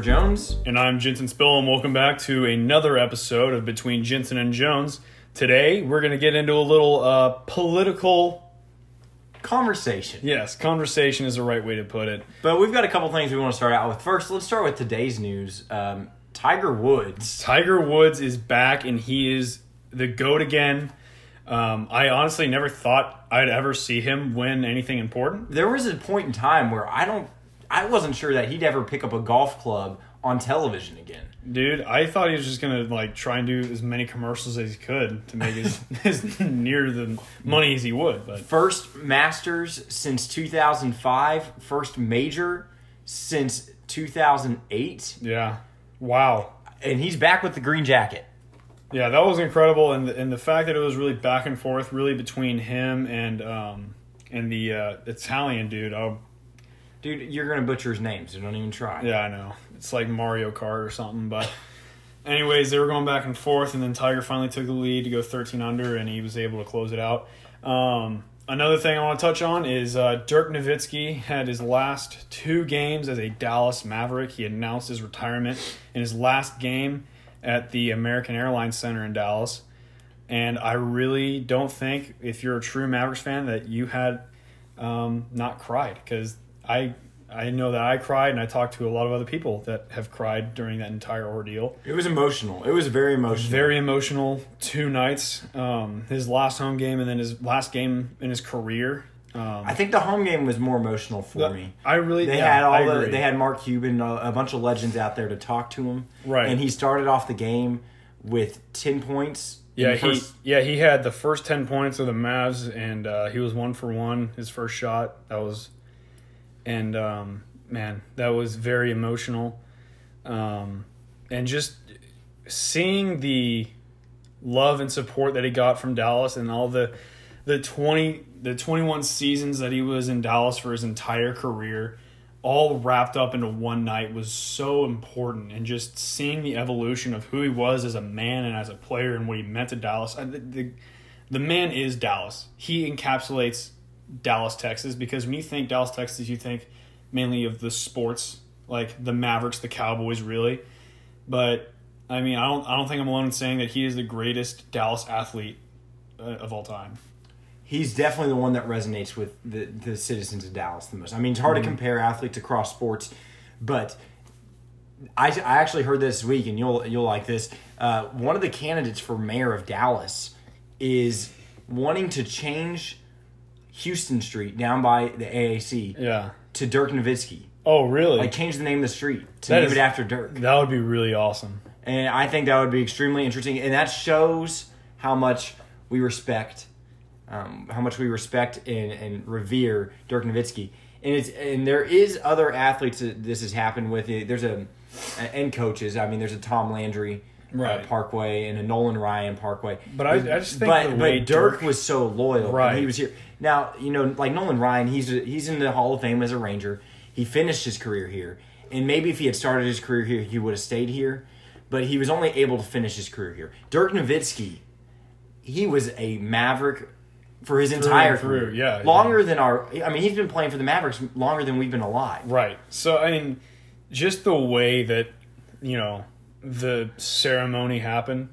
Jones. And I'm Jensen Spill, and welcome back to another episode of Between Jensen and Jones. Today, we're going to get into a little uh, political. Conversation. Yes, conversation is the right way to put it. But we've got a couple things we want to start out with. First, let's start with today's news. Um, Tiger Woods. Tiger Woods is back, and he is the GOAT again. Um, I honestly never thought I'd ever see him win anything important. There was a point in time where I don't, I wasn't sure that he'd ever pick up a golf club on television again. Dude, I thought he was just gonna like try and do as many commercials as he could to make as, as near the money as he would. But First Masters since 2005, first major since 2008, yeah, wow, and he's back with the green jacket. yeah, that was incredible, and the, and the fact that it was really back and forth, really between him and um and the uh, Italian dude. Oh, Dude, you're gonna butcher his name, so don't even try. yeah, I know it's like Mario Kart or something, but. Anyways, they were going back and forth, and then Tiger finally took the lead to go 13 under, and he was able to close it out. Um, another thing I want to touch on is uh, Dirk Nowitzki had his last two games as a Dallas Maverick. He announced his retirement in his last game at the American Airlines Center in Dallas. And I really don't think, if you're a true Mavericks fan, that you had um, not cried because I I know that I cried, and I talked to a lot of other people that have cried during that entire ordeal It was emotional. It was very emotional. very emotional two nights. Um, his last home game and then his last game in his career. Um, I think the home game was more emotional for me. I really They yeah, had I all the agree. they had Mark Cuban, a, a bunch of legends out there to talk to him. Right. And he started off the game with ten points. yeah he first- yeah he had the first ten points of the Mavs and uh, he was one for one his first shot that was and um, man that was very emotional. Um, and just seeing the love and support that he got from Dallas and all the the 20 the 21 seasons that he was in Dallas for his entire career all wrapped up into one night was so important. And just seeing the evolution of who he was as a man and as a player and what he meant to Dallas. I- the, the, the man is Dallas. He encapsulates Dallas Texas because when you think Dallas Texas you think mainly of the sports like the Mavericks the Cowboys really but I mean, I don't. I don't think I'm alone in saying that he is the greatest Dallas athlete uh, of all time. he's definitely the one that resonates with the, the citizens of Dallas the most. I mean, it's hard Mm-hmm. to compare athletes across sports, but I, I actually heard this week, and you'll you'll like this. Uh, one of the candidates for mayor of Dallas is wanting to change Houston Street down by the AAC Yeah. to Dirk Nowitzki. Oh, really? Like change the name of the street to That name is- it after Dirk. that would be really awesome. And I think that would be extremely interesting, and that shows how much we respect, um, how much we respect and, and revere Dirk Nowitzki. And it's and there is other athletes that this has happened with. There's a and coaches. I mean, there's a Tom Landry uh, Right. Parkway and a Nolan Ryan Parkway. But I- I just think but but Dirk, Dirk- was so loyal. Right. He was here. Now you know, like Nolan Ryan, he's he's in the Hall of Fame as a Ranger. He finished his career here, and maybe if he had started his career here, he would have stayed here. But he was only able to finish his career here. Dirk Nowitzki, he was a Maverick for his entire career. yeah, longer than our. I mean, he's been playing for the Mavericks longer than we've been alive. Right. So I mean, just the way that you know the ceremony happened,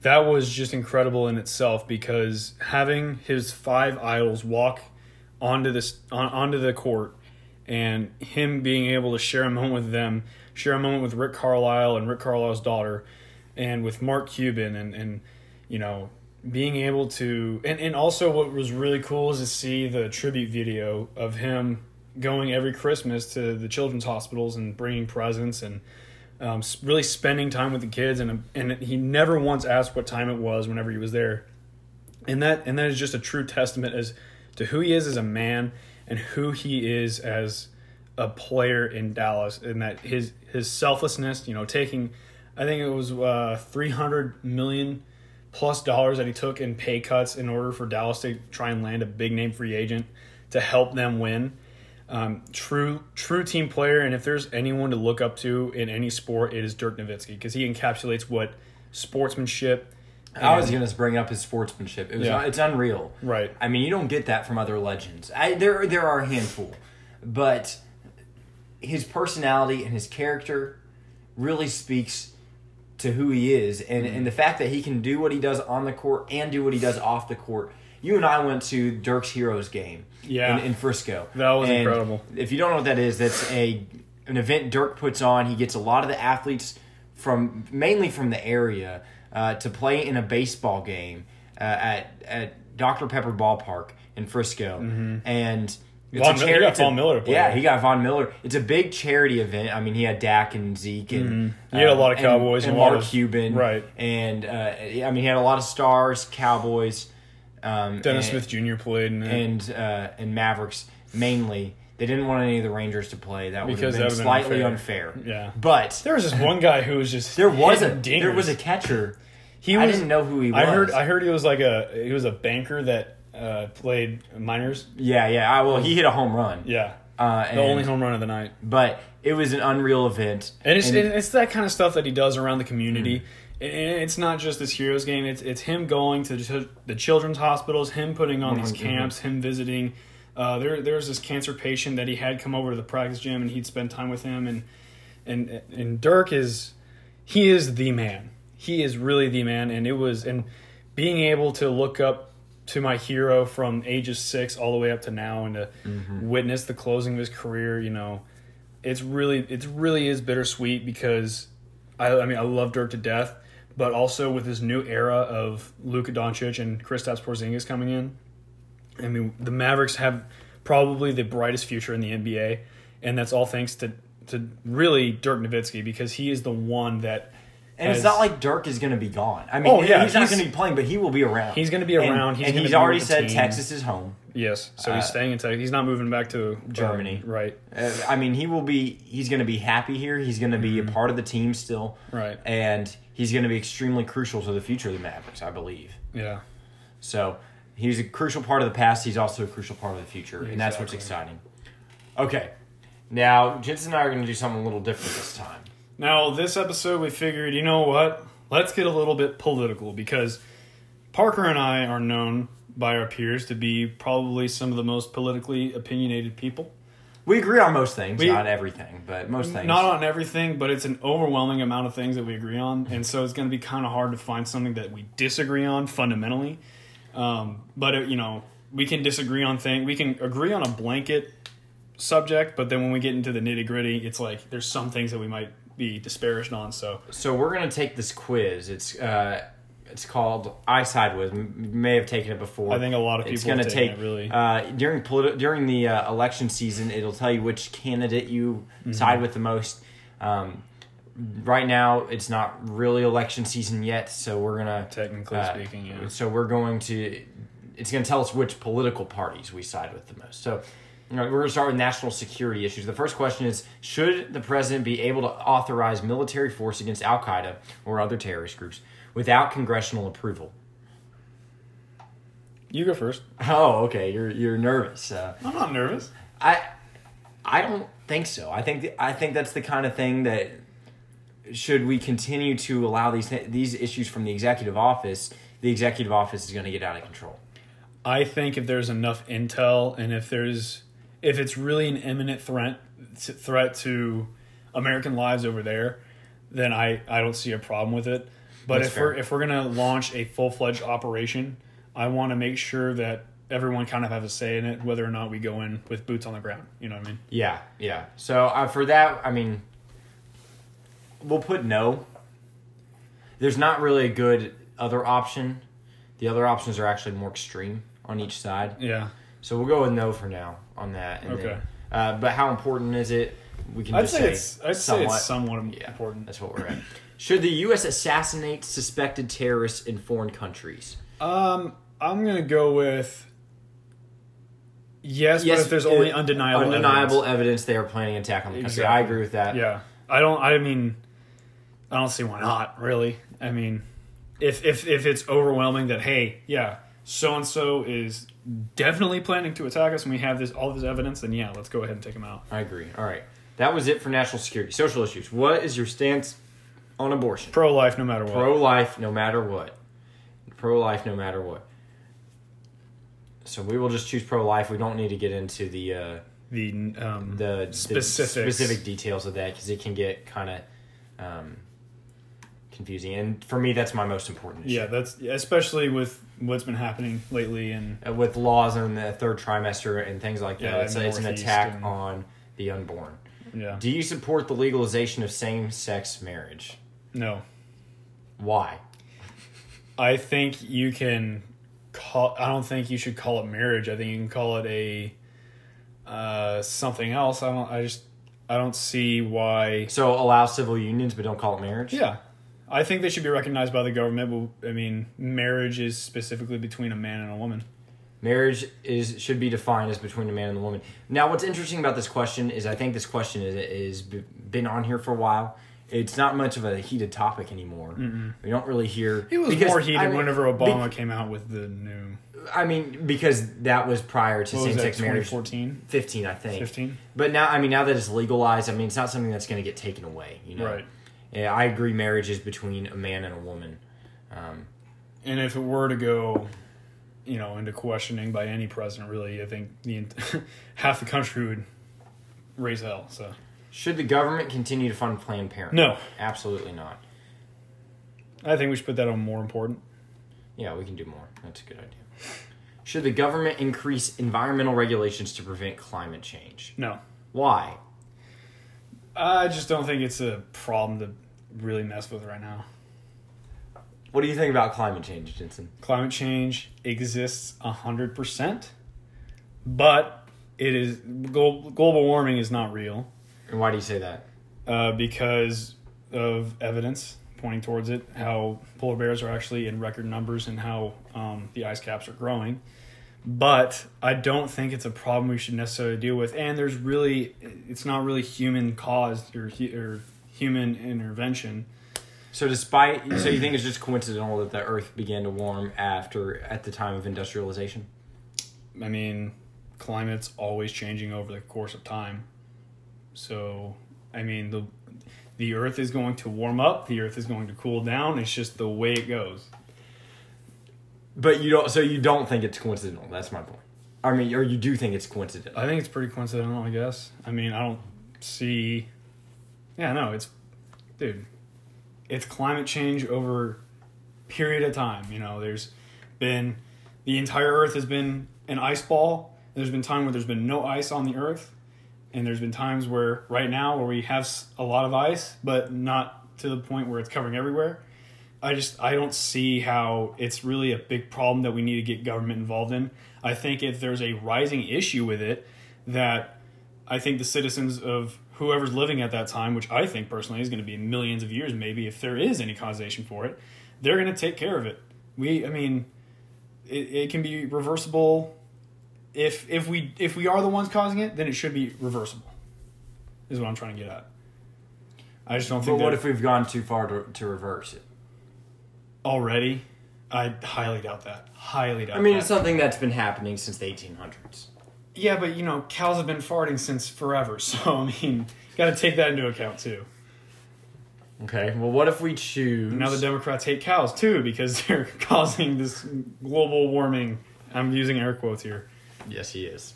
that was just incredible in itself because having his five idols walk onto this on, onto the court and him being able to share a moment with them, share a moment with Rick Carlisle and Rick Carlisle's daughter, and with Mark Cuban and and you know being able to and, and also what was really cool is to see the tribute video of him going every Christmas to the children's hospitals and bringing presents and um, really spending time with the kids and and he never once asked what time it was whenever he was there. And that and that is just a true testament as to who he is as a man and who he is as a player in Dallas and that his his selflessness you know taking I think it was uh, 300 million plus dollars that he took in pay cuts in order for Dallas to try and land a big name free agent to help them win um, true true team player and if there's anyone to look up to in any sport it is Dirk Nowitzki because he encapsulates what sportsmanship I was going to bring up his sportsmanship. It was Yeah. it's unreal. Right. I mean, you don't get that from other legends. I, there there are a handful, but his personality and his character really speaks to who he is, and and the fact that he can do what he does on the court and do what he does off the court. You and I went to Dirk's Heroes game, Yeah. in, in Frisco. That was And incredible. If you don't know what that is, that's a an event Dirk puts on. He gets a lot of the athletes from mainly from the area uh, to play in a baseball game uh, at at Dr Pepper Ballpark in Frisco, and. It's Mm-hmm. Von a charity- got Von Miller to play Yeah, there. he got Von Miller. It's a big charity event. I mean, he had Dak and Zeke and Mm-hmm. He had a lot of Cowboys and, and a lot Mark of- Cuban, right. And uh, I mean, he had a lot of stars, Cowboys, um, Dennis and- Smith Jr. played in it. and uh, and Mavericks mainly. They didn't want any of the Rangers to play. That would Because have been slightly unfair. unfair. Yeah. but there was this one guy who was just there was a hitting there was a catcher. he I didn't know who he was. I heard I heard he was like a he was a banker that uh, played minors. Yeah, yeah. I, well, he hit a home run. Yeah, Uh, the only home run of the night. But it was an unreal event. And it's And- and it's that kind of stuff that he does around the community. Mm. And it's not just this heroes game. It's it's him going to the- children's hospitals, him putting on these 100%. camps, him visiting. Uh, there there was this cancer patient that he had come over to the practice gym, and he'd spend time with him. And and and Dirk is he is the man. He is really the man. And it was and being able to look up to my hero from ages six all the way up to now, and to Mm-hmm. witness the closing of his career, you know it's really it really is bittersweet because I, I mean I love Dirk to death, but also with this new era of Luka Doncic and Kristaps Porzingis coming in, I mean the Mavericks have probably the brightest future in the NBA, and that's all thanks to to really Dirk Nowitzki because he is the one that And it's not like Dirk is going to be gone. I mean, Oh, yeah, he's not going to be playing, but he will be around. He's gonna be And- around. He's and he's already said. Texas is home. Yes, so he's Uh, staying in Texas. He's not moving back to um, Germany. right? Uh, I mean, he will be. He's going to be happy here. He's going to be a part of the team still, Mm-hmm. Right. And he's going to be extremely crucial to the future of the Mavericks, I believe. Yeah. So he's a crucial part of the past. He's also a crucial part of the future, and that's what's exciting. Okay, now Jensen and I are going to do something a little different this time. Now, this episode, we figured, you know what? Let's get a little bit political because Parker and I are known by our peers to be probably some of the most politically opinionated people. We agree on most things, We- not everything, but most things. Not on everything, but it's an overwhelming amount of things that we agree on. And so it's going to be kind of hard to find something that we disagree on fundamentally. Um, but, it, you know, we can disagree on things. We can agree on a blanket subject, but then when we get into the nitty gritty, it's like there's some things that we might be disparaged on. So So we're gonna take this quiz. It's uh, it's called I Side With. May have taken it before. I think a lot of people. It's people gonna take it, really. uh, during politi- during the uh, election season. It'll tell you which candidate you Mm-hmm. side with the most. Um, right now, it's not really election season yet, so we're gonna Technically uh, speaking, yeah. So we're going to. It's going to tell us which political parties we side with the most. So. You know, we're going to start with national security issues. The first question is Should the president be able to authorize military force against Al Qaeda or other terrorist groups without congressional approval? You go first. Oh, okay. You're you're nervous. Uh, I'm not nervous. I I don't think so. I think th- I think that's the kind of thing that should we continue to allow these these issues from the executive office, the executive office is going to get out of control. I think if there's enough intel and if there's if it's really an imminent threat threat to American lives over there, then I, I don't see a problem with it. But That's if we're if we're gonna launch a full fledged operation, I want to make sure that everyone kind of has a say in it, whether or not we go in with boots on the ground. You know what I mean? Yeah, yeah. So uh, for that, I mean, we'll put no. There's not really a good other option. The other options are actually more extreme on each side. Yeah. So we'll go with no for now on that. And Okay. Then, uh, but how important is it? We can I'd just say say, it's I'd say it's somewhat Yeah, important. That's what we're at. Should the U.S. assassinate suspected terrorists in foreign countries? Um, I'm gonna go with yes, Yes, but if there's uh, only undeniable undeniable evidence. evidence. they are planning an attack on the country. Exactly. I agree with that. Yeah, I don't. I mean, I don't see why not. Really, I mean, if if if it's overwhelming that hey, yeah, so and so is definitely planning to attack us, and we have this all this evidence, then yeah, let's go ahead and take them out. I agree. All right. That was it for national security. Social issues. What is your stance on abortion? Pro life, no matter what. Pro life, no matter what. Pro life, no matter what. So we will just choose pro life. We don't need to get into the uh, the um, the Specifics. specific details of that because it can get kind of um, confusing. And for me, that's my most important issue. Yeah, that's especially with what's been happening lately and Uh, with laws in the third trimester and things like that. Yeah, it's, it's an attack and- on the unborn. yeah. Do you support the legalization of same sex marriage? No. Why? I think you can call I don't think you should call it marriage. I think you can call it a uh, something else. I don't I just I don't see why So allow civil unions, but don't call it marriage. Yeah. I think they should be recognized by the government, but I mean, marriage is specifically between a man and a woman. Marriage is should be defined as between a man and a woman. Now, what's interesting about this question is I think this question is is been on here for a while. It's not much of a heated topic anymore. We don't really hear. It was because, more heated I mean, whenever be- Obama came out with the new I mean, because that was prior to same sex marriage. 2014? 15, I think. 15? But now, I mean, now that it's legalized, I mean, it's not something that's going to get taken away. You know, Right. Yeah, I agree. Marriage is between a man and a woman. Um, And if it were to go, you know, into questioning by any president, really, I think the half the country would raise hell. So should the government continue to fund Planned Parenthood? No. absolutely not. I think we should put that on more important. Yeah, we can do more. That's a good idea. Should the government increase environmental regulations to prevent climate change? No, Why? I just don't think it's a problem to really mess with right now. What do you think about climate change, Jensen? climate change exists 100% but it is global warming is not real And why do you say that? uh, because of evidence pointing towards it how polar bears are actually in record numbers and how um, the ice caps are growing but i don't think it's a problem we should necessarily deal with and there's really it's not really human caused or, or human intervention So, despite so you think it's just coincidental that the Earth began to warm after at the time of industrialization? I mean, climate's always changing over the course of time. So, I mean, the the Earth is going to warm up. The Earth is going to cool down. It's just the way it goes. But you don't. So you don't think it's coincidental. That's my point. I mean, or you do think it's coincidental. I think it's pretty coincidental. I guess. I mean, I don't see. Yeah, no, it's, dude, it's climate change over period of time. You know, there's been the entire Earth has been an ice ball. There's been time where there's been no ice on the Earth, and there's been times where right now where we have a lot of ice, but not to the point where it's covering everywhere. I just I don't see how it's really a big problem that we need to get government involved in. I think if there's a rising issue with it, that I think the citizens of whoever's living at that time, which I think personally is going to be millions of years, maybe if there is any causation for it, they're going to take care of it. We, I mean, it, it can be reversible. If if we if we are the ones causing it, then it should be reversible. Is what I'm trying to get at. I just don't But what if we've gone too far to, to reverse it? already? I highly doubt that. Highly doubt. I mean, that. it's something that's been happening since the 1800s. Yeah, but you know, cows have been farting since forever, so I mean, got to take that into account too. Okay. Well, what if we choose? Now the Democrats hate cows too because they're causing this global warming. I'm using air quotes here. Yes, he is.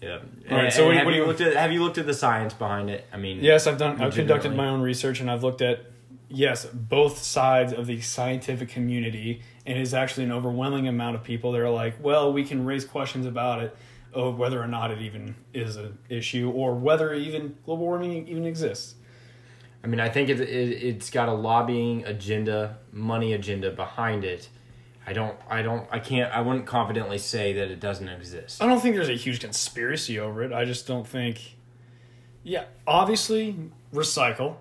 Yeah. All right, so what have what you looked at have you looked at the science behind it? I mean, Yes, I've done. I've conducted my own research and I've looked at yes both sides of the scientific community, and it's actually an overwhelming amount of people that are like, well, we can raise questions about it, of whether or not it even is an issue or whether even global warming even exists. I mean, I think it, it it's got a lobbying agenda, money agenda behind it. I don't, I don't, I can't, I wouldn't confidently say that it doesn't exist. I don't think there's a huge conspiracy over it. I just don't think. Yeah, obviously recycle.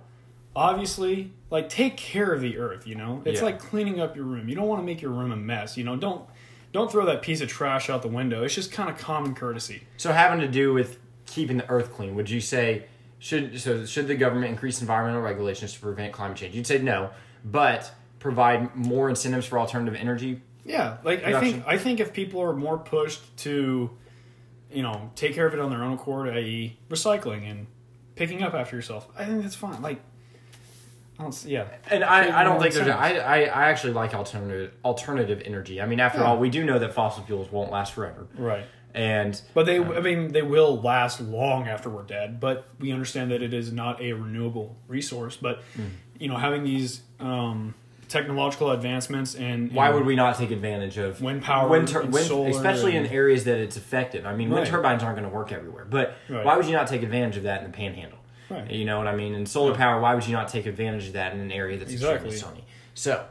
Obviously, like take care of the earth. You know, it's Yeah. like cleaning up your room. You don't want to make your room a mess. You know, don't don't throw that piece of trash out the window. It's just kind of common courtesy. So, having to do with keeping the earth clean, would you say should so should the government increase environmental regulations to prevent climate change? You'd say no, but provide more incentives for alternative energy. Yeah, like I think I think if people are more pushed to, you know, take care of it on their own accord, i.e., recycling and picking up after yourself, I think that's fine. Like, I don't. s- Yeah, And I, I don't think there's. I. I I actually like alternative alternative energy. I mean, after Yeah. all, we do know that fossil fuels won't last forever. right. And But they, I mean, they will last long after we're dead. But we understand that it is not a renewable resource. But Mm. you know, having these um, technological advancements and, why would we not take advantage of Wind power wind, tur- and wind- solar especially in areas that it's effective? I mean, wind turbines aren't going to work everywhere, but Right. why would you not take advantage of that in the Panhandle? Right. You know what I mean? And solar Yeah. power, why would you not take advantage of that in an area that's Exactly. extremely sunny? So,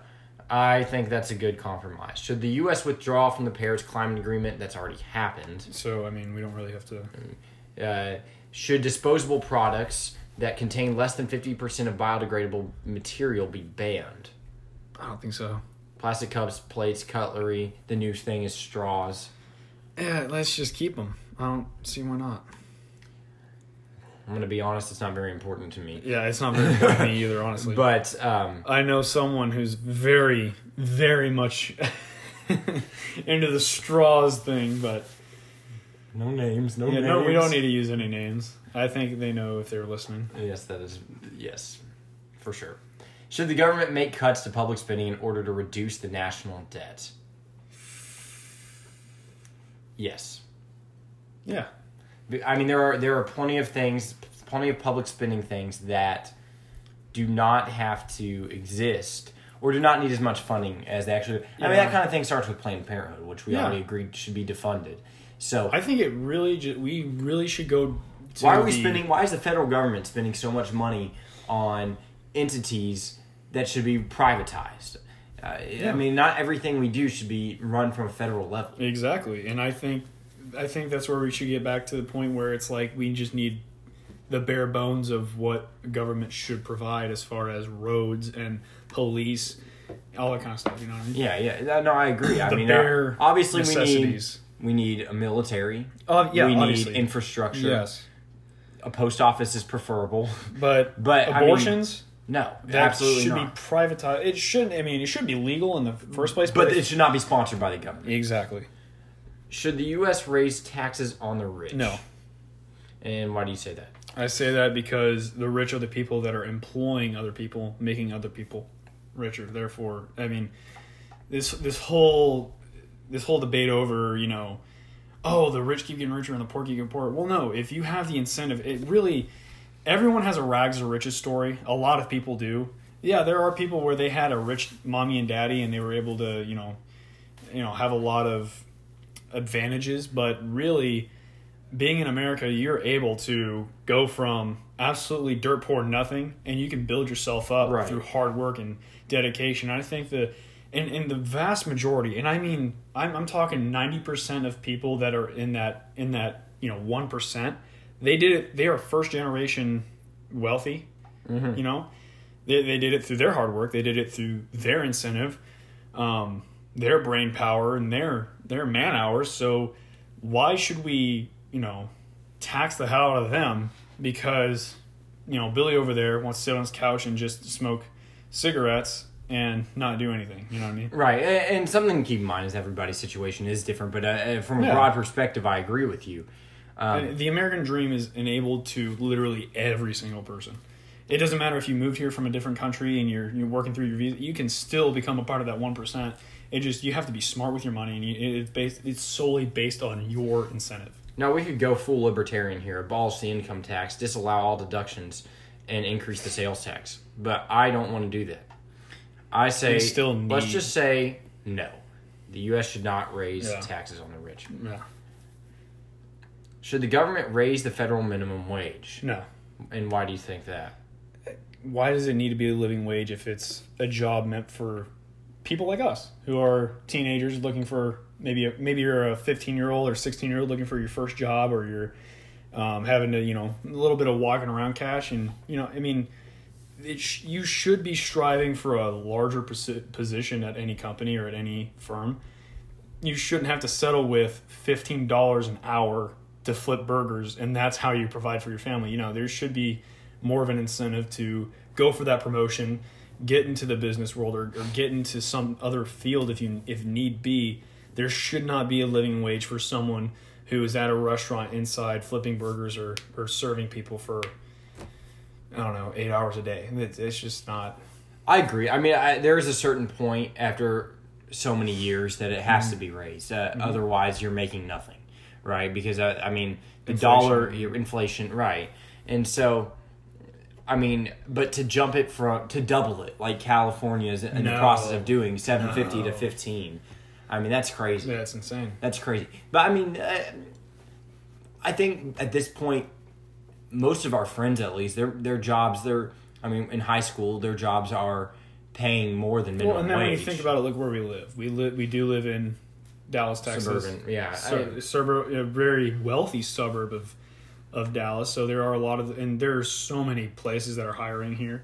I think that's a good compromise. Should the U.S. withdraw from the Paris Climate Agreement? That's already happened. So I mean, we don't really have to. Uh, should disposable products that contain less than 50% of biodegradable material be banned? I don't think so. Plastic cups, plates, cutlery. The new thing is straws. Yeah, let's just keep them. I don't see why not. I'm going to be honest, it's not very important to me. Yeah, it's not very important to me either, honestly. But um, I know someone who's very, very much into the straws thing, but no names, no yeah, names. no, we don't need to use any names. I think they know if they're listening. Yes, that is yes, for sure. Should the government make cuts to public spending in order to reduce the national debt? Yes. Yeah, I mean, there are there are plenty of things, plenty of public spending things that do not have to exist or do not need as much funding as they actually. I mean, that kind of thing starts with Planned Parenthood, which we Yeah. already agreed should be defunded. So I think it really, ju- we really should go. To why are we the- spending? Why is the federal government spending so much money on entities that should be privatized? Uh, I mean, not everything we do should be run from a federal level. Exactly, and I think, I think that's where we should get back to the point where it's like we just need the bare bones of what government should provide as far as roads and police, all that kind of stuff. You know what I mean? Yeah, yeah. No, I agree. I mean, uh, obviously we need necessities. we need a military. Uh, yeah, we need infrastructure. Yes, A post office is preferable. but But, I mean, abortions. No, that absolutely should not. be privatized. It shouldn't. I mean, it should be legal in the first place. but if- it should not be sponsored by the government. exactly Should the U.S. raise taxes on the rich? no. And why do you say that? I say that because the rich are the people that are employing other people, making other people richer. Therefore, I mean, this this whole this whole debate over you know, oh the rich keep getting richer and the poor keep getting poorer. Well, no, if you have the incentive, it really everyone has a rags to riches story. A lot of people do. Yeah, there are people where they had a rich mommy and daddy and they were able to you know, you know have a lot of advantages, but really being in America, you're able to go from absolutely dirt poor nothing, and you can build yourself up Right. through hard work and dedication. I think the in, in the vast majority, and I mean, I'm, I'm talking ninety percent of people that are in that in that you know one percent, they did it. They are first generation wealthy. You know, they they did it through their hard work. They did it through their incentive, um, their brain power, and their their man hours. So why should we, you know, tax the hell out of them because, you know, Billy over there wants to sit on his couch and just smoke cigarettes and not do anything. You know what I mean? Right, and something to keep in mind is everybody's situation is different. But uh, from a Yeah. broad perspective, I agree with you. Um, the American dream is enabled to literally every single person. It doesn't matter if you moved here from a different country and you're you're working through your visa. You can still become a part of that one percent. It just you have to be smart with your money, and you, it's based. It's solely based on your incentive. Now we could go full libertarian here, abolish the income tax, disallow all deductions, and increase the sales tax. But I don't want to do that. I say still let's just say no. The U.S. should not raise Yeah. taxes on the rich. Yeah. Should the government raise the federal minimum wage? No. And why do you think that? why does it need to be a living wage if it's a job meant for people like us who are teenagers looking for maybe a, maybe you're a 15 year old or 16 year old looking for your first job or you're um, having to you know a little bit of walking around cash and you know I mean it sh- you should be striving for a larger posi- position at any company or at any firm you shouldn't have to settle with $15 an hour to flip burgers and that's how you provide for your family you know there should be more of an incentive to go for that promotion get into the business world or, or get into some other field if you if need be there should not be a living wage for someone who is at a restaurant inside flipping burgers or, or serving people for i don't know eight hours a day it's, it's just not I agree. I mean, I, there is a certain point after so many years that it has Mm-hmm. to be raised. Uh, Otherwise, you're making nothing, right? Because uh, I mean, the Inflation. dollar your inflation, right? And so, I mean, but to jump it from to double it like California is in the process of doing seven fifty to fifteen. I mean, that's crazy. Yeah, it's insane. That's crazy. But I mean, uh, I think at this point, most of our friends, at least, their their jobs, their I mean, in high school, their jobs are paying more than minimum Well, and then wage. when you think about it, look where we live. We live. We do live in Dallas, Texas. suburban, yeah, Sur- I- suburb, a very wealthy suburb of of Dallas. So there are a lot of, and there are so many places that are hiring here.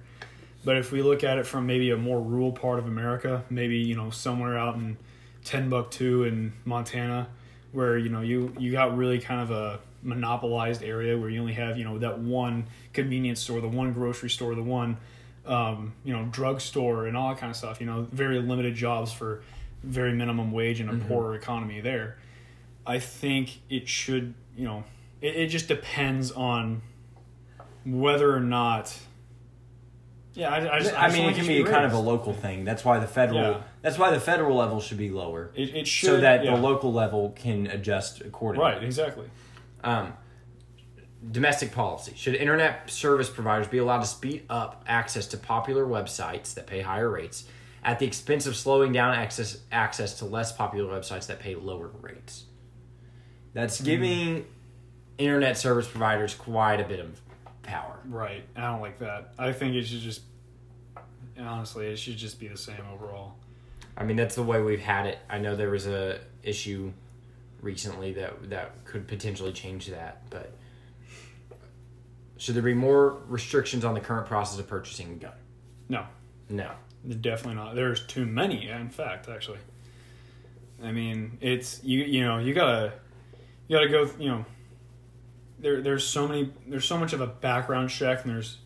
But if we look at it from maybe a more rural part of America, maybe you know somewhere out in Timbuktu in Montana, where you know you you got really kind of a monopolized area where you only have you know that one convenience store, the one grocery store, the one um, you know drugstore, and all that kind of stuff. You know, very limited jobs for very minimum wage and a poorer economy there. I think it should you know it, it just depends on whether or not. Yeah, I, I just. I just mean, it can be kind of a local thing. That's why the federal. Yeah. That's why the federal level should be lower, It, it should so that yeah. the local level can adjust accordingly. Right, exactly. Um, domestic policy. Should internet service providers be allowed to speed up access to popular websites that pay higher rates at the expense of slowing down access access to less popular websites that pay lower rates? That's hmm. giving internet service providers quite a bit of power. Right. I don't like that. I think it should just honestly, it should just be the same overall. I mean, that's the way we've had it. I know there was a issue recently that that could potentially change that, but should there be more restrictions on the current process of purchasing a gun? No, No. Definitely not. There's too many, in fact, actually. I mean, it's you you know, you got to you got to go, you know, there there's so many there's so much of a background check and there's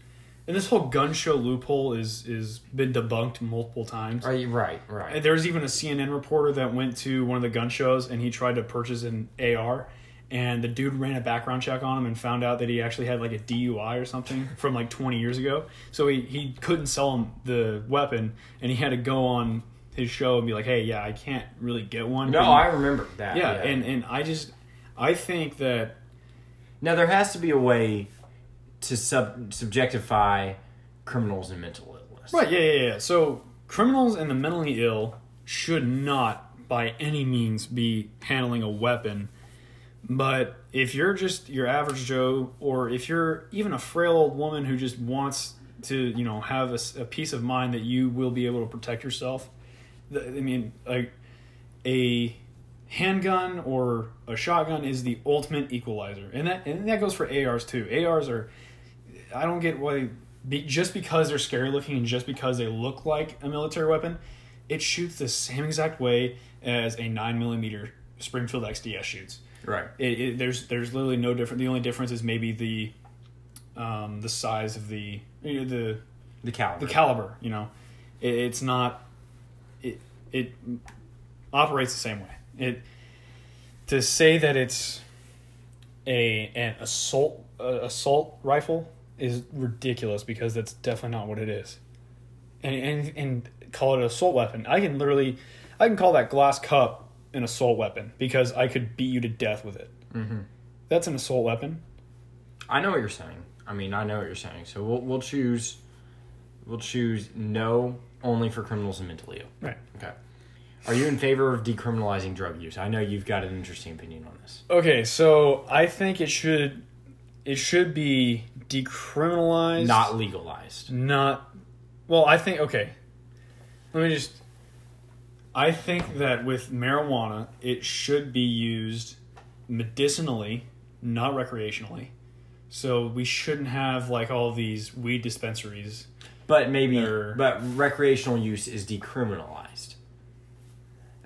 and this whole gun show loophole is is been debunked multiple times. You right? Right. There's even a CNN reporter that went to one of the gun shows and he tried to purchase an AR, and the dude ran a background check on him and found out that he actually had like a DUI or something from like 20 years ago. So he, he couldn't sell him the weapon, and he had to go on his show and be like, "Hey, yeah, I can't really get one." No, But- I remember that. yeah, and and I just I think that now there has to be a way to sub subjectify criminals and mental illness. Right, yeah, yeah, yeah. So criminals and the mentally ill should not by any means be handling a weapon. But if you're just your average Joe, or if you're even a frail old woman who just wants to, you know, have a peace of mind that you will be able to protect yourself, I mean, like a handgun or a shotgun is the ultimate equalizer, and that and that goes for ARs too. ARs are I don't get why be, just because they're scary looking and just because they look like a military weapon, it shoots the same exact way as a nine millimeter Springfield XDS shoots. Right. It, it, there's there's literally no different. The only difference is maybe the um, the size of the you know, the The caliber. the caliber. You know, it, it's not. It it operates the same way. It to say that it's a an assault uh, assault rifle is ridiculous because that's definitely not what it is. And and and call it an assault weapon. I can literally, I can call that glass cup an assault weapon because I could beat you to death with it. Mm-hmm. That's an assault weapon. I know what you're saying. I mean, I know what you're saying. So we'll we'll choose we'll choose no only for criminals and mentally ill. Right. Okay. Are you in favor of decriminalizing drug use? I know you've got an interesting opinion on this. Okay, so I think it should it should be decriminalized. Not legalized. not well i think okay let me just i think that with marijuana it should be used medicinally not recreationally so we shouldn't have like all these weed dispensaries But maybe, but recreational use is decriminalized.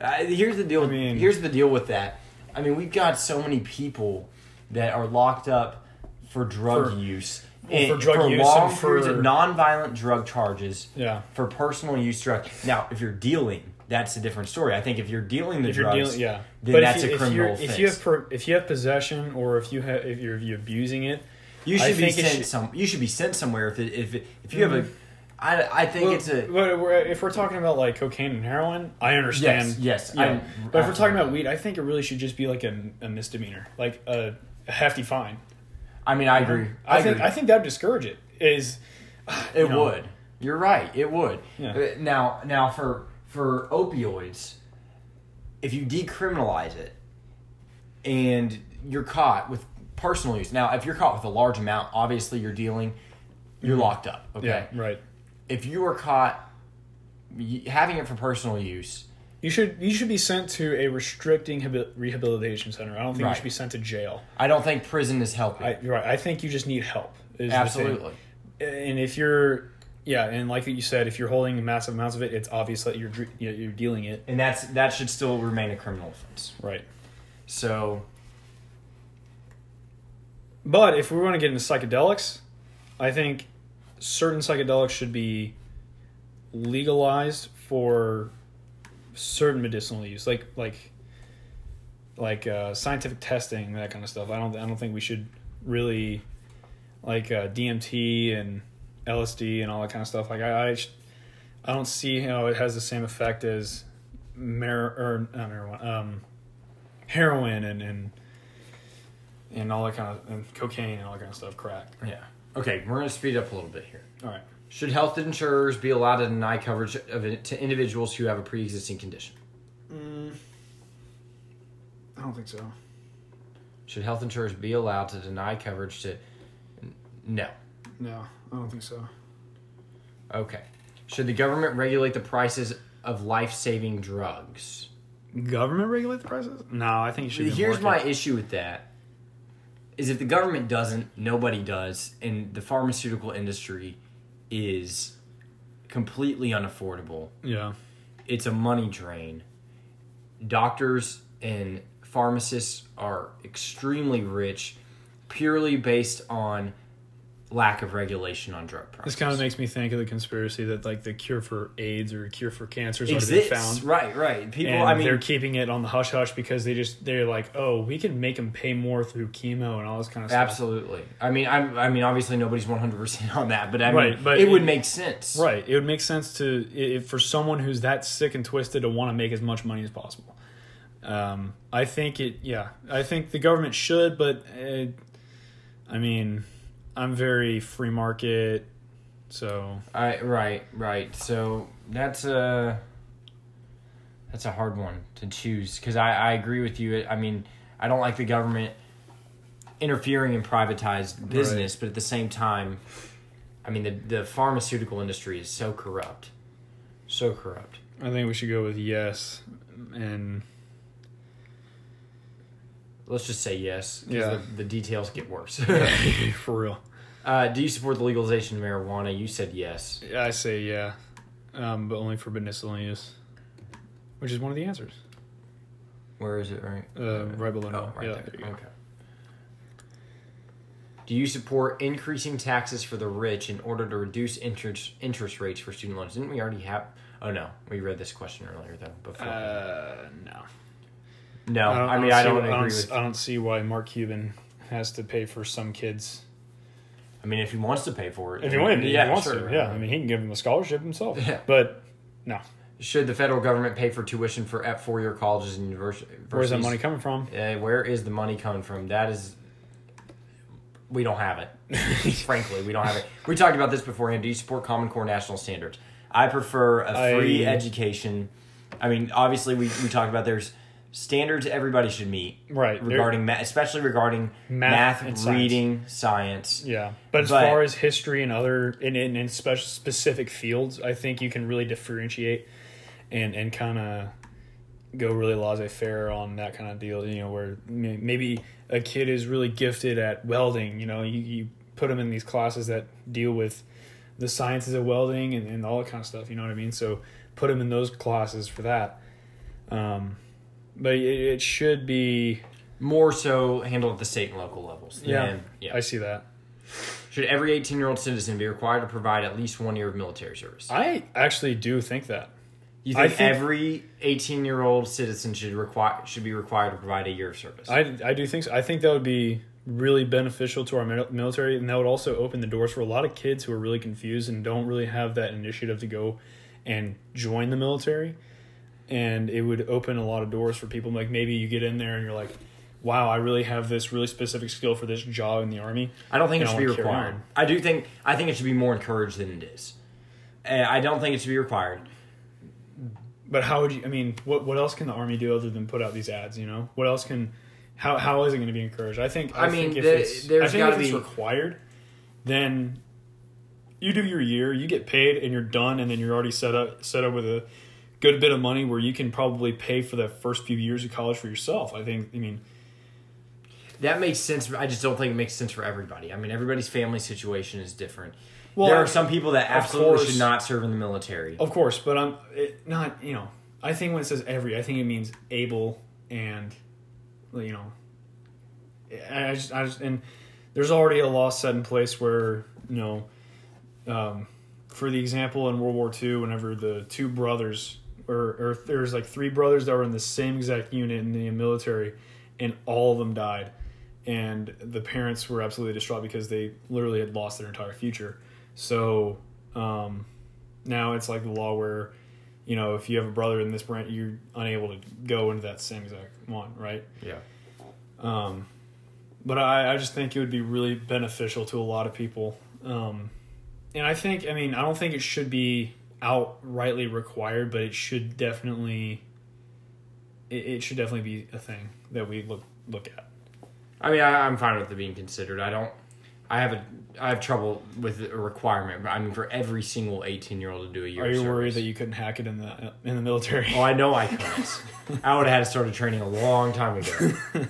Uh, here's the deal. I mean- here's the deal with that. I mean, we've got so many people that are locked up for drug For- use, well, for drug use long and periods of for- nonviolent drug charges yeah for personal use drug. Now, if you're dealing, that's a different story. I think if you're dealing the if drugs, dealing yeah then but that's you, a criminal you're, offense. if you have per, if you have possession or if you have if you're, if you're abusing it You I should be sent should- some. You should be sent somewhere if it, if it, if you have a I, I think Well, it's a But we're, if we're talking about like cocaine and heroin, I understand. Yes, yes, Yeah. But if we're talking about weed, I think it really should just be like a, a misdemeanor, like a, a hefty fine. I mean I agree. I, think agree. I think that would discourage it. Is It you know. would. You're right. It would. Yeah. Uh, Now, now for for opioids, if you decriminalize it, and you're caught with personal use. Now, if you're caught with a large amount, obviously you're dealing. You're locked up. Okay. Mm-hmm. yeah, right. If you are caught having it for personal use, You should you should be sent to a restricting habi- rehabilitation center. I don't think you should be sent to jail. I don't think prison is helping. I, you're right. I think you just need help. Absolutely. And if you're, yeah, and like what you said, if you're holding massive amounts of it, it's obvious that you're you're you're dealing it. And that's that should still remain a criminal offense. Right. So But if we want to get into psychedelics, I think certain psychedelics should be legalized for certain medicinal use, like like like uh, scientific testing, that kind of stuff. I don't I don't think we should really like uh, DMT and LSD and all that kind of stuff. Like I I, I don't see how it has the same effect as mar or not marijuana, um, heroin and and and all that kind of and cocaine and all that kind of stuff, crack. yeah. Okay, we're gonna speed up a little bit here. All right. Should health insurers be allowed to deny coverage of it to individuals who have a pre-existing condition? Mm, I don't think so. Should health insurers be allowed to deny coverage to? No. No, I don't think so. Okay. Should the government regulate the prices of life-saving drugs? Government regulate the prices? No, I think you should. Here's my market. issue with that. Is if the government doesn't, nobody does, and the pharmaceutical industry is completely unaffordable. yeah. it's a money drain. Doctors and pharmacists are extremely rich purely based on lack of regulation on drug prices. This kind of makes me think of the conspiracy that like the cure for AIDS or cure for cancer has already found. Right, right. People and I mean they're keeping it on the hush hush because they just they're like, oh, we can make them pay more through chemo and all this kind of stuff. absolutely. I mean I I mean obviously nobody's 100% on that, but I mean Right, but it would make sense. Right. It would make sense to if for someone who's that sick and twisted to want to make as much money as possible. Um, I think it. Yeah, I think the government should, but uh I mean, I'm very free market, so I right, right. So that's a that's a hard one to choose because I, I agree with you. I mean, I don't like the government interfering in privatized business, but at the same time, I mean the the pharmaceutical industry is so corrupt, so corrupt. I think we should go with yes. And Let's just say yes. Yeah. The, the details get worse. for real, uh, do you support the legalization of marijuana? You said yes. I say yeah, um, but only for medicinal use, which is one of the answers. Where is it? Right. Uh, right below. Oh, right yeah, there. there. Okay. Do you support increasing taxes for the rich in order to reduce interest interest rates for student loans? Didn't we already have? Oh no, we read this question earlier though. Before. Uh, no. no, I, mean I don't I don't, with. I don't see why Mark Cuban has to pay for some kids. I mean, if he wants to pay for it, If he, wanted, yeah, he wants sure. to, yeah. I mean, he can give him a scholarship himself. Yeah. But no, should the federal government pay for tuition for at four year colleges and universities? where's that money coming from? Uh, where is the money coming from? That is, we don't have it. Frankly, we don't have it. We talked about this beforehand. Do you support Common Core national standards? I prefer a free I- education. I mean, obviously, we we talked about there's standards everybody should meet Right. Regarding math, especially regarding Math math, and science. reading, science. Yeah, but as But- far as history and other in in, in spe- specific fields, I think you can really differentiate and and kind of go really laissez faire on that kind of deal. You know, where maybe a kid is really gifted at welding. You know, you you put them in these classes that deal with the sciences of welding and, and all that kind of stuff. You know what I mean? So put them in those classes for that. Um, but it, it should be. More so handled at the state and local levels. Yeah, than- yeah. I see that. Should every 18 year old citizen be required to provide at least one year of military service? I actually do think that. You think, think- every 18 year old citizen should require should be required to provide a year of service? I, I do think so. I think that would be really beneficial to our military, and that would also open the doors for a lot of kids who are really confused and don't really have that initiative to go and join the military. And it would open a lot of doors for people. Like maybe you get in there and you're like, "Wow, I really have this really specific skill for this job in the army." I don't think it should be required. I do think I think it should be more encouraged than it is. And I don't think it should be required. But how would you? I mean, what what else can the army do other than put out these ads? You know, what else can? How how is it going to be encouraged? I think. I, I mean, think if the- it's there's think gotta be- required, then you do your year, you get paid, and you're done, and then you're already set up set up with a good bit of money where you can probably pay for the first few years of college for yourself. I think. I mean, That makes sense. I just don't think it makes sense for everybody. I mean, everybody's family situation is different. Well, there are some people that absolutely course. should not serve in the military. of course, but I'm it, not. You know, I think when it says every, I think it means able and you know I just, I just, and there's already a law set in place where you know, um, for the example in World War II, whenever the two brothers, or, or there's like three brothers that were in the same exact unit in the military, and all of them died, and the parents were absolutely distraught because they literally had lost their entire future. So um, now it's like the law where, you know, if you have a brother in this branch, you're unable to go into that same exact one, right? Yeah. Um, but I, I just think it would be really beneficial to a lot of people. Um, and I think, I mean, I don't think it should be outrightly required, but it should definitely, it, it should definitely be a thing that we look look at. I mean, I, I'm fine with it being considered. I don't. I have a. I have trouble with a requirement, but I mean, for every single 18 year old to do a year. Are you worried that you couldn't hack it in the in the military? Oh, I know I couldn't. I would have had started training a long time ago.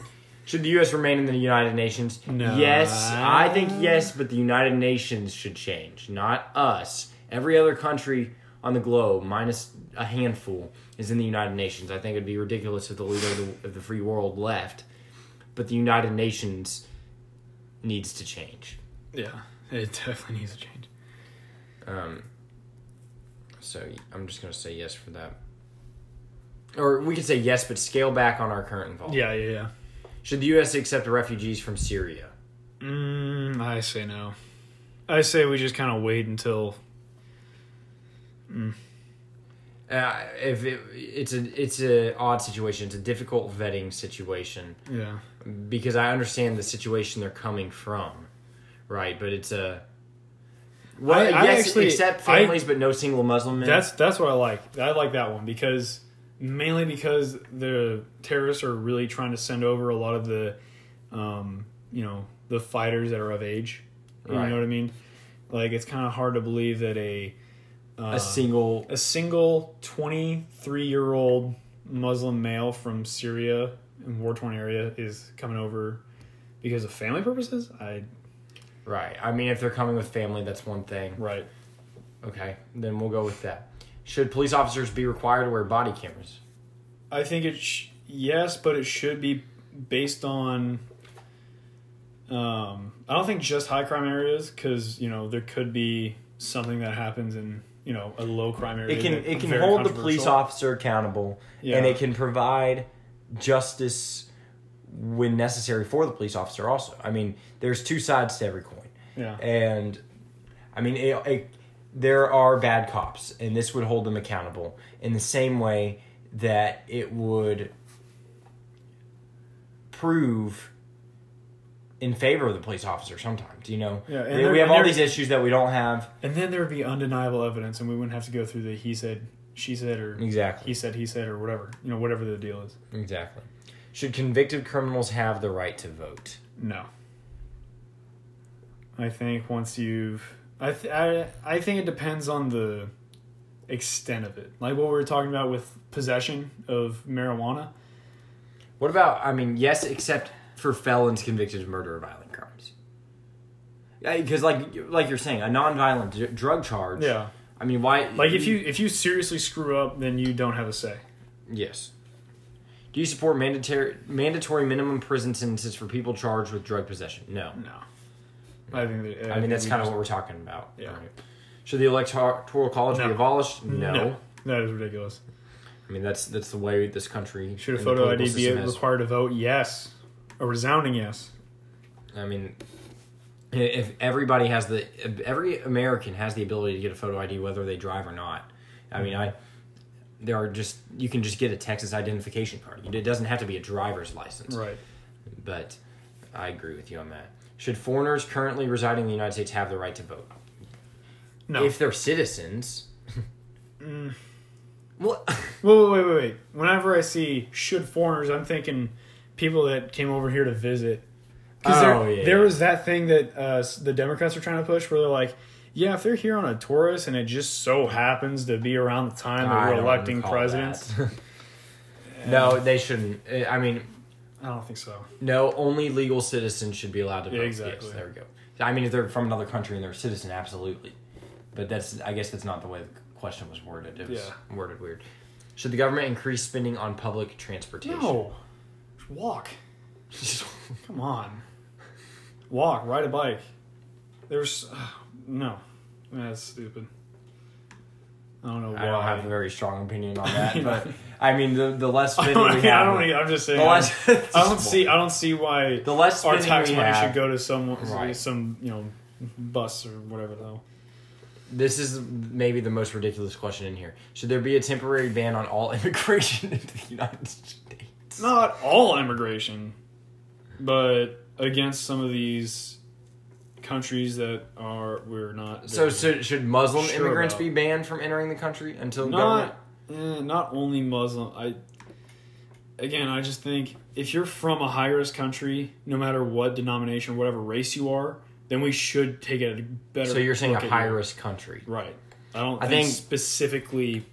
Should the U.S. remain in the United Nations? No. Yes, I think yes, but the United Nations should change, not us. Every other country on the globe, minus a handful, is in the United Nations. I think it'd be ridiculous if the leader of the, of the free world left, but the United Nations needs to change. yeah, it definitely needs to change. Um, so I'm just going to say yes for that. Or we could say yes, but scale back on our current involvement. Yeah, yeah, yeah. Should the U.S. accept refugees from Syria? Mm, I say no. I say we just kind of wait until. Uh, if it, it's a it's a odd situation, it's a difficult vetting situation Yeah. because I understand the situation they're coming from, right? But it's a well, I- I yes, actually- accept I- families, but no single Muslim men. That's that's what I like. I like that one because mainly because the terrorists are really trying to send over a lot of the, um, you know, the fighters that are of age. You Right. know what I mean? Like it's kind of hard to believe that a uh, a single. a single 23 year old Muslim male from Syria in war torn area is coming over because of family purposes. I Right. I mean, if they're coming with family, that's one thing. right. Okay, then we'll go with that. Should police officers be required to wear body cameras? I think it's sh- yes, but it should be based on. Um, I don't think just high crime areas because you know there could be something that happens in you know a low crime area. It can it can hold the police officer accountable, Yeah. and it can provide justice when necessary for the police officer. Also, I mean, there's two sides to every coin, Yeah, and I mean, it, it, there are bad cops, and this would hold them accountable in the same way that it would prove in favor of the police officer sometimes. You know, Yeah, and there- we have and all these issues that we don't have and then there would be undeniable evidence, and we wouldn't have to go through the he said, she said, or exactly. he said, he said, or whatever. You know, whatever the deal is. Exactly. Should convicted criminals have the right to vote? No. I think once you've, I th- I I think it depends on the extent of it. Like what we were talking about with possession of marijuana. What about? I mean, yes, except for felons convicted of murder or violent crimes. Because, like, like you're saying, a nonviolent d- drug charge. Yeah. I mean, why? Like if you if you seriously screw up, then you don't have a say. Yes. Do you support mandatory mandatory minimum prison sentences for people charged with drug possession? No. No. I think. That, I mean, think that's kind of what we're talking about. Yeah. Right. Should the electoral college No. be abolished? No. That is ridiculous. I mean, that's that's the way this country Should a photo ID be required to vote? Yes. A resounding yes. I mean, if everybody has the every American has the ability to get a photo ID whether they drive or not. I mean, I there are just you can just get a Texas identification card. It doesn't have to be a driver's license. Right. But I agree with you on that. Should foreigners currently residing in the United States have the right to vote? No. If they're citizens. Well, Wait, wait, wait, wait, wait. Whenever I see should foreigners, I'm thinking people that came over here to visit. Because Oh, there, yeah, there was that thing that uh, the Democrats are trying to push where they're like, yeah, if they're here on a tourist and it just so happens to be around the time that I we're electing presidents, no, they shouldn't. I mean, I don't think so. no, only legal citizens should be allowed to vote. Yeah, exactly. Yes, there we go. I mean, if they're from another country and they're a citizen, absolutely. But that's, I guess, that's not the way the question was worded. It was Yeah. worded weird. Should the government increase spending on public transportation? No. Just walk. Come on. Walk, ride a bike. There's. Uh, no. That's stupid. I don't know why. I don't have a very strong opinion on that, but I mean, the the less I don't, we I have, don't e- I'm just saying. the less. I don't see. I don't see why the less our tax money have, should go to some Right. some you know bus or whatever though. This is maybe the most ridiculous question in here. Should there be a temporary ban on all immigration into the United States? Not all immigration, but against some of these countries that are we're not. So, so should Muslim Sure immigrants about. be banned from entering the country until not eh, not only Muslim. I again, I just think if you're from a high risk country, no matter what denomination, whatever race you are, then we should take a better. So you're saying a high risk country? right? I don't. I think, think- specifically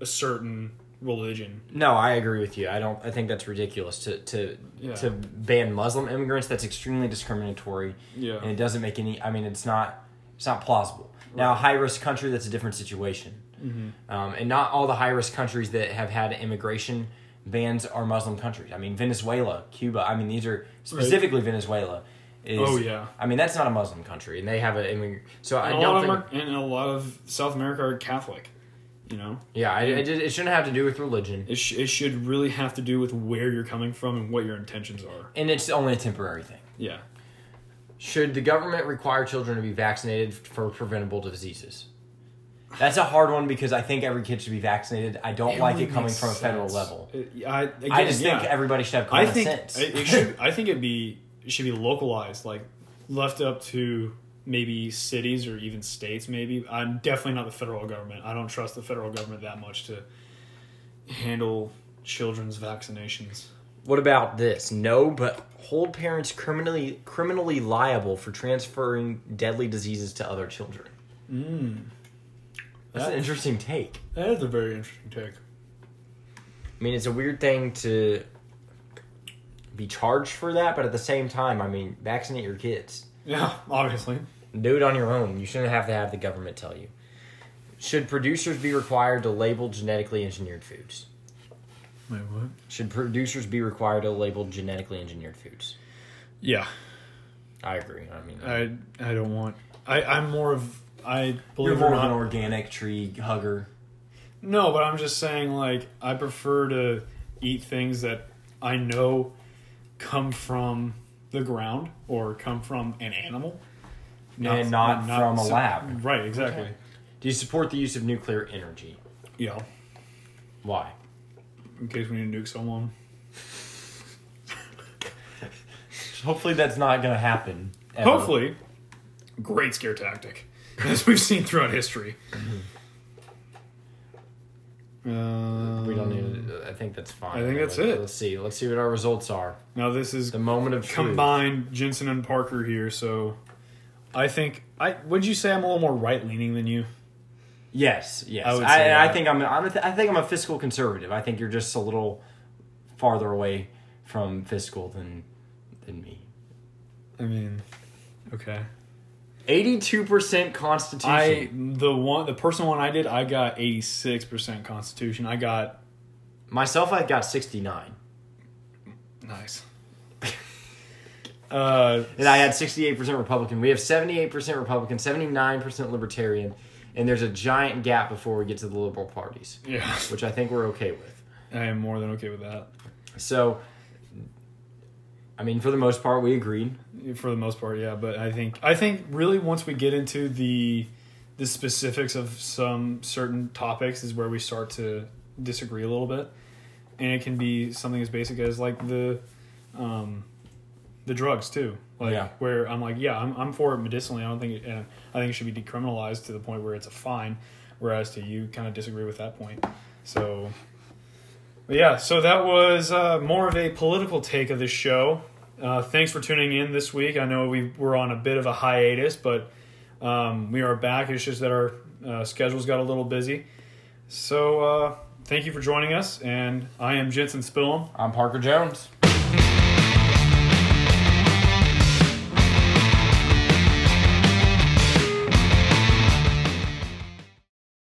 a certain religion. No, I agree with you. I don't. I think that's ridiculous to to Yeah. to ban Muslim immigrants. That's extremely discriminatory, Yeah. and it doesn't make any. I mean, it's not. It's not plausible. Now, a high risk country, that's a different situation, Mm-hmm. um, and not all the high risk countries that have had immigration bans are Muslim countries. I mean, Venezuela, Cuba. I mean, these are specifically Venezuela. Is, Oh, yeah. I mean, that's not a Muslim country, and they have a immig- So I And a don't think. and a lot of South America are Catholic. You know, yeah, I, I it shouldn't have to do with religion, it, sh- it should really have to do with where you're coming from and what your intentions are. and it's only a temporary thing. Yeah. Should the government require children to be vaccinated for preventable diseases? That's a hard one because I think every kid should be vaccinated. I don't like it coming from a federal sense. level. It- I, again, I just yeah. think everybody should have I common think sense. it, it should. I think it'd be it should be localized, like left up to maybe cities or even states. Maybe I'm definitely not the federal government. I don't trust the federal government that much to handle children's vaccinations. what about this? No, but hold parents criminally criminally liable for transferring deadly diseases to other children. mm. That's an interesting take. That is a very interesting take. I mean, it's a weird thing to be charged for that, but at the same time, I mean, vaccinate your kids. Yeah, obviously. Do it on your own. You shouldn't have to have the government tell you. Should producers be required to label genetically engineered foods? Wait, what? Should producers be required to label genetically engineered foods? Yeah, I agree. I mean, I I don't want. I I'm more of I you're believe it more or of an organic tree hugger. No, but I'm just saying, like, I prefer to eat things that I know come from the ground or come from an animal. And not from a lab. Right, exactly. Okay. Do you support the use of nuclear energy? Yeah, Why? in case we need to nuke someone. Hopefully, that's not going to happen. ever. Hopefully, great scare tactic, as we've seen throughout history. Mm-hmm. Uh, we don't need. To, I think that's fine. I think that's Let's- it. Let's see. Let's see what our results are. Now this is The moment of truth. combined Jensen and Parker here, so I think I would you say I'm a little more right leaning than you? Yes, yes. I I, I, think I'm, I'm. I think I'm a fiscal conservative. I think you're just a little farther away from fiscal than than me. I mean, okay. Eighty-two percent Constitution. I the one the personal one I did I got 86 percent Constitution. I got Myself, I got sixty-nine, nice. uh, and I had sixty-eight percent Republican. We have seventy-eight percent Republican, seventy-nine percent Libertarian, and there's a giant gap before we get to the liberal parties, yeah, which I think we're okay with. I am more than okay with that. So, I mean, for the most part, we agreed. for the most part, yeah. But I think I think really once we get into the the specifics of some certain topics is where we start to disagree a little bit, and it can be something as basic as like the um, the drugs too. Like Yeah. where I'm like, yeah, I'm, I'm for it medicinally. I don't think it, and I think it should be decriminalized to the point where it's a fine. Whereas to you, kind of disagree with that point. So, yeah, so that was uh, more of a political take of this show. Uh, thanks for tuning in this week. I know we were on a bit of a hiatus, but um, we are back. It's just that our uh, schedules got a little busy. So, uh, thank you for joining us, and I am Jensen Spillum. I'm Parker Jones.